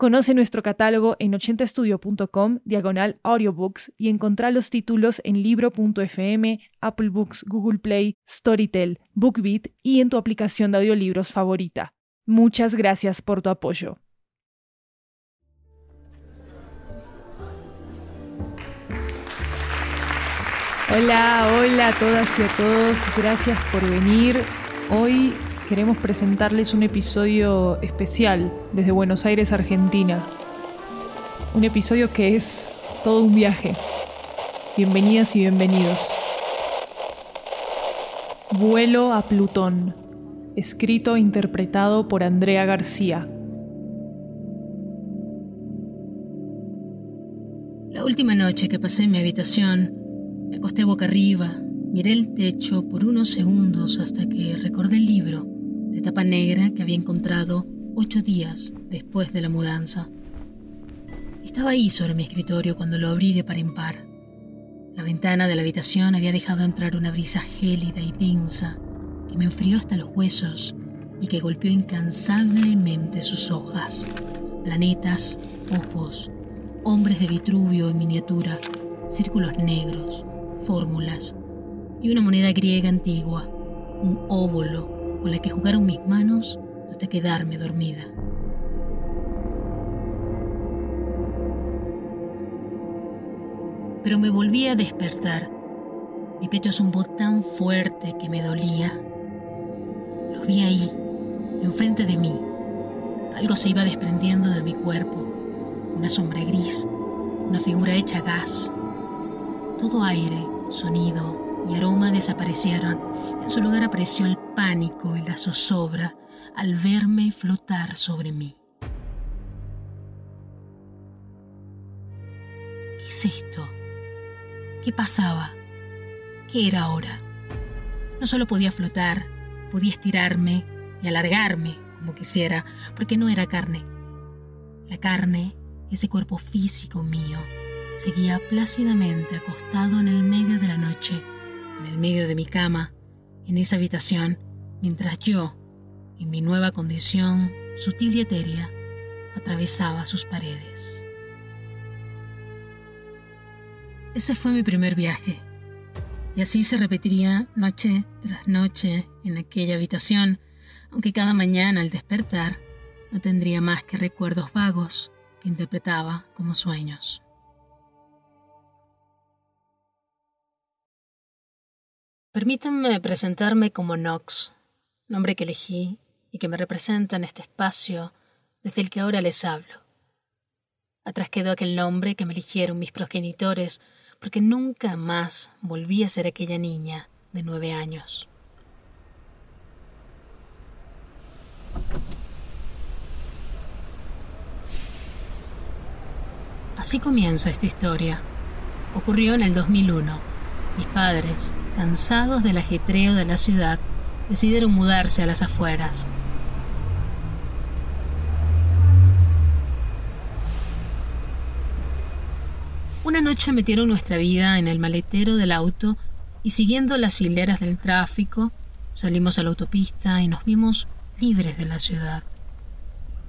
Conoce nuestro catálogo en 80estudio.com, diagonal audiobooks, y encontrá los títulos en libro.fm, Apple Books, Google Play, Storytel, BookBeat y en tu aplicación de audiolibros favorita. Muchas gracias por tu apoyo. Hola, hola a todas y a todos, gracias por venir. Hoy queremos presentarles un episodio especial desde Buenos Aires, Argentina. Un episodio que es todo un viaje. Bienvenidas y bienvenidos. Vuelo a Plutón. Escrito e interpretado por Andrea García. La última noche que pasé en mi habitación, me acosté boca arriba, miré el techo por unos segundos hasta que recordé el libro de tapa negra que había encontrado ocho días después de la mudanza. Estaba ahí sobre mi escritorio cuando lo abrí de par en par. La ventana de la habitación había dejado entrar una brisa gélida y densa que me enfrió hasta los huesos y que golpeó incansablemente sus hojas. Planetas, ojos, hombres de Vitruvio en miniatura, círculos negros, fórmulas y una moneda griega antigua, un óvulo con la que jugaron mis manos hasta quedarme dormida. Pero me volví a despertar. Mi pecho zumbó tan fuerte que me dolía. Lo vi ahí, enfrente de mí. Algo se iba desprendiendo de mi cuerpo. Una sombra gris, una figura hecha gas. Todo aire, sonido y aroma desaparecieron. En su lugar apareció el pánico y la zozobra al verme flotar sobre mí. ¿Qué es esto? ¿Qué pasaba? ¿Qué era ahora? No solo podía flotar, podía estirarme y alargarme como quisiera, porque no era carne. La carne, ese cuerpo físico mío, seguía plácidamente acostado en el medio de la noche, en el medio de mi cama, en esa habitación, mientras yo, en mi nueva condición sutil y etérea, atravesaba sus paredes. Ese fue mi primer viaje, y así se repetiría noche tras noche en aquella habitación, aunque cada mañana al despertar no tendría más que recuerdos vagos que interpretaba como sueños. Permítanme presentarme como Knox, nombre que elegí y que me representa en este espacio desde el que ahora les hablo. Atrás quedó aquel nombre que me eligieron mis progenitores porque nunca más volví a ser aquella niña de nueve años. Así comienza esta historia. Ocurrió en el 2001. Mis padres, cansados del ajetreo de la ciudad, decidieron mudarse a las afueras. Una noche metieron nuestra vida en el maletero del auto y siguiendo las hileras del tráfico, salimos a la autopista y nos vimos libres de la ciudad.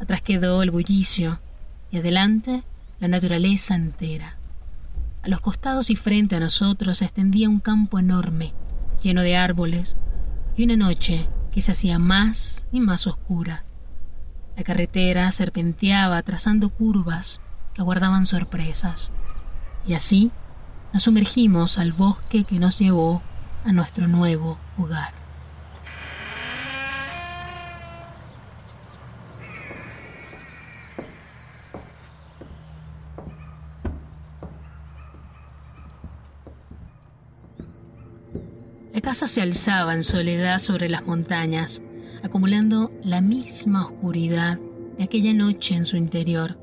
Atrás quedó el bullicio y adelante la naturaleza entera. A los costados y frente a nosotros se extendía un campo enorme, lleno de árboles, y una noche que se hacía más y más oscura. La carretera serpenteaba trazando curvas que aguardaban sorpresas. Y así nos sumergimos al bosque que nos llevó a nuestro nuevo hogar. Casa se alzaba en soledad sobre las montañas, acumulando la misma oscuridad de aquella noche en su interior,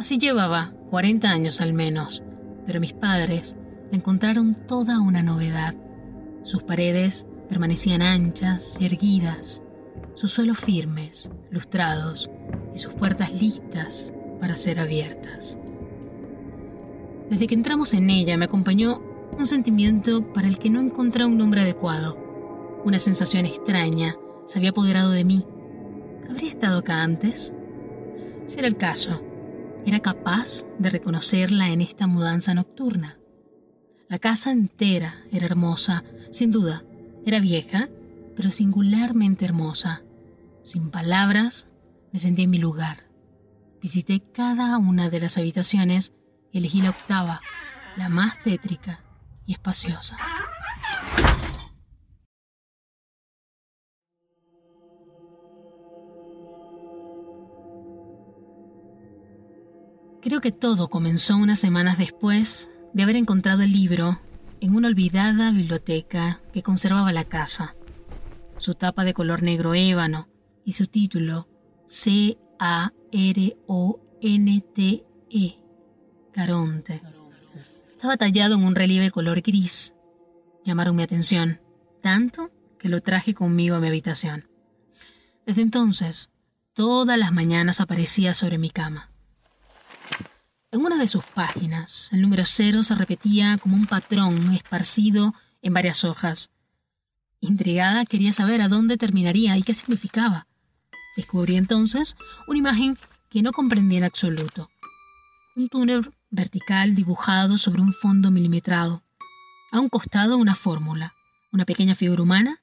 Así llevaba 40 años al menos, pero mis padres le encontraron toda una novedad. Sus paredes permanecían anchas y erguidas, sus suelos firmes, lustrados y sus puertas listas para ser abiertas. Desde que entramos en ella me acompañó un sentimiento para el que no encontré un nombre adecuado. Una sensación extraña se había apoderado de mí. ¿Habría estado acá antes? Si era el caso, era capaz de reconocerla en esta mudanza nocturna. La casa entera era hermosa, sin duda. Era vieja, pero singularmente hermosa. Sin palabras, me sentí en mi lugar. Visité cada una de las habitaciones y elegí la octava, la más tétrica espaciosa. Creo que todo comenzó unas semanas después de haber encontrado el libro en una olvidada biblioteca que conservaba la casa. Su tapa de color negro ébano y su título C-A-R-O-N-T-E, Caronte. Estaba tallado en un relieve color gris. Llamaron mi atención, tanto que lo traje conmigo a mi habitación. Desde entonces, todas las mañanas aparecía sobre mi cama. En una de sus páginas, el número cero se repetía como un patrón esparcido en varias hojas. Intrigada, quería saber a dónde terminaría y qué significaba. Descubrí entonces una imagen que no comprendía en absoluto. Un túnel vertical dibujado sobre un fondo milimetrado. A un costado una fórmula, una pequeña figura humana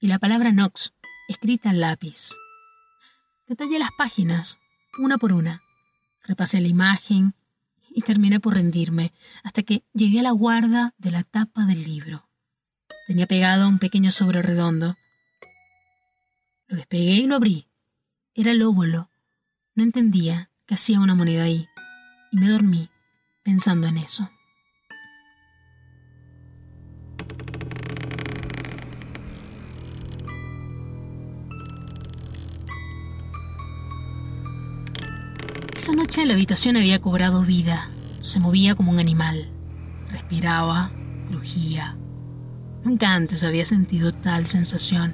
y la palabra Nox, escrita en lápiz. Detallé las páginas, una por una. Repasé la imagen y terminé por rendirme hasta que llegué a la guarda de la tapa del libro. Tenía pegado un pequeño sobre redondo. Lo despegué y lo abrí. Era el óvulo. No entendía qué hacía una moneda ahí. Y me dormí pensando en eso. Esa noche la habitación había cobrado vida. Se movía como un animal. Respiraba, crujía. Nunca antes había sentido tal sensación.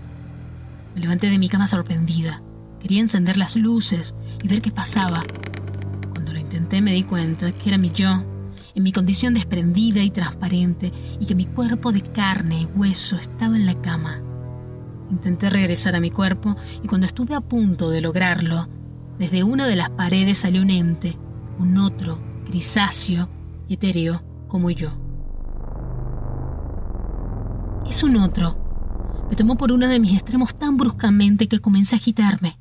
Me levanté de mi cama sorprendida. Quería encender las luces y ver qué pasaba. Me di cuenta que era mi yo, en mi condición desprendida y transparente, y que mi cuerpo de carne y hueso estaba en la cama. Intenté regresar a mi cuerpo y cuando estuve a punto de lograrlo, desde una de las paredes salió un ente, un otro, grisáceo y etéreo como yo. Es un otro. Me tomó por uno de mis extremos tan bruscamente que comencé a agitarme.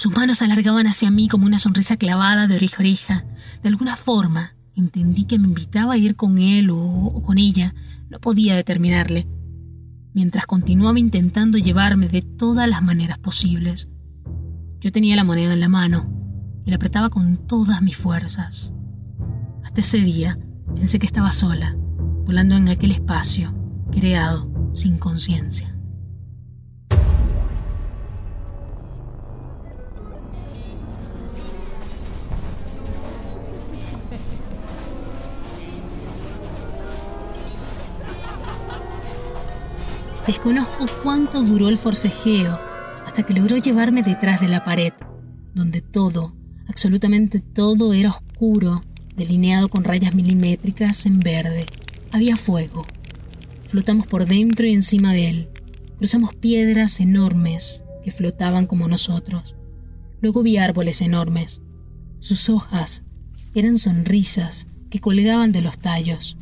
Sus manos se alargaban hacia mí como una sonrisa clavada de oreja a oreja. De alguna forma, entendí que me invitaba a ir con él o, o con ella. No podía determinarle. Mientras continuaba intentando llevarme de todas las maneras posibles. Yo tenía la moneda en la mano y la apretaba con todas mis fuerzas. Hasta ese día pensé que estaba sola, volando en aquel espacio, creado sin conciencia. Desconozco cuánto duró el forcejeo hasta que logró llevarme detrás de la pared, donde todo, absolutamente todo era oscuro, delineado con rayas milimétricas en verde. Había fuego. Flotamos por dentro y encima de él. Cruzamos piedras enormes que flotaban como nosotros. Luego vi árboles enormes. Sus hojas eran sonrisas que colgaban de los tallos.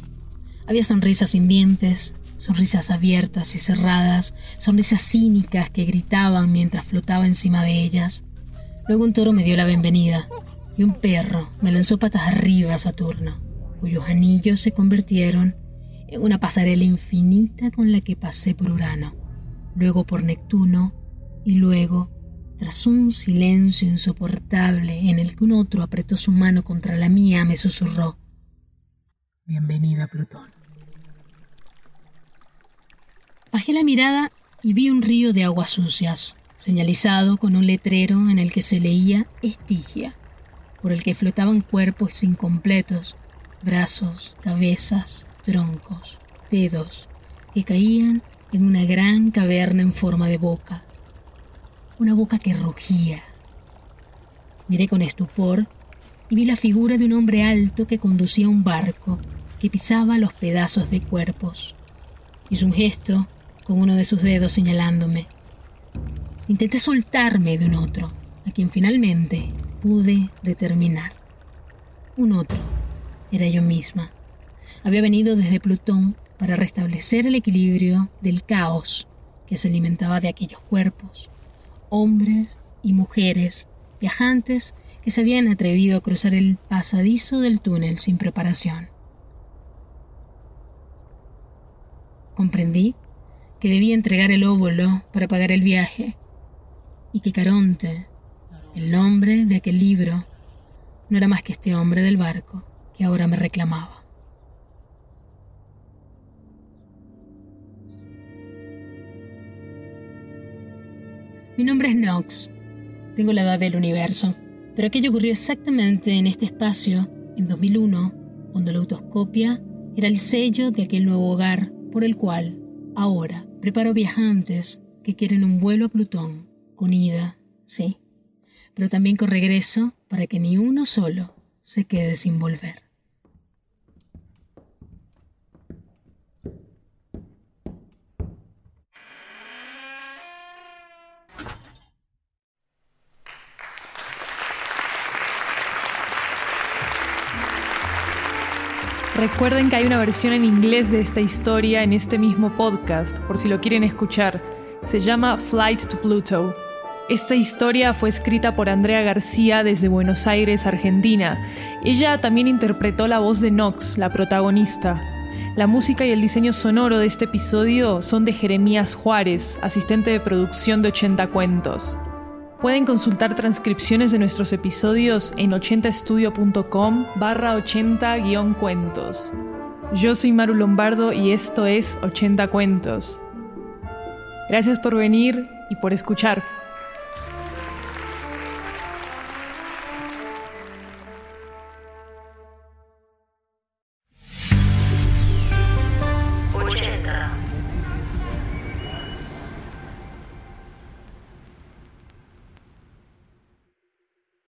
Había sonrisas sin dientes, sonrisas abiertas y cerradas, sonrisas cínicas que gritaban mientras flotaba encima de ellas. Luego un toro me dio la bienvenida y un perro me lanzó patas arriba a Saturno, cuyos anillos se convirtieron en una pasarela infinita con la que pasé por Urano, luego por Neptuno y luego, tras un silencio insoportable en el que un otro apretó su mano contra la mía, me susurró, Bienvenida, Plutón. Bajé la mirada y vi un río de aguas sucias, señalizado con un letrero en el que se leía Estigia. por el que flotaban cuerpos incompletos, brazos, cabezas, troncos, dedos, que caían en una gran caverna en forma de boca. Una boca que rugía. Miré con estupor y vi la figura de un hombre alto que conducía un barco que pisaba los pedazos de cuerpos. Hizo un gesto con uno de sus dedos señalándome. Intenté soltarme de un otro, a quien finalmente pude determinar. Un otro era yo misma. Había venido desde Plutón para restablecer el equilibrio del caos que se alimentaba de aquellos cuerpos, hombres y mujeres, viajantes que se habían atrevido a cruzar el pasadizo del túnel sin preparación. Comprendí que debía entregar el óvulo para pagar el viaje y que Caronte, el nombre de aquel libro, no era más que este hombre del barco que ahora me reclamaba. Mi nombre es Nox. Tengo la edad del universo. Pero aquello ocurrió exactamente en este espacio, en 2001, cuando la autoscopia era el sello de aquel nuevo hogar por el cual, ahora, preparo viajantes que quieren un vuelo a Plutón, con ida, sí, pero también con regreso para que ni uno solo se quede sin volver. Recuerden que hay una versión en inglés de esta historia en este mismo podcast, por si lo quieren escuchar. Se llama Flight to Pluto. Esta historia fue escrita por Andrea García desde Buenos Aires, Argentina. Ella también interpretó la voz de Nox, la protagonista. La música y el diseño sonoro de este episodio son de Jeremías Juárez, asistente de producción de 80 Cuentos. Pueden consultar transcripciones de nuestros episodios en 80estudio.com barra 80-cuentos. Yo soy Maru Lombardo y esto es 80 Cuentos. Gracias por venir y por escuchar.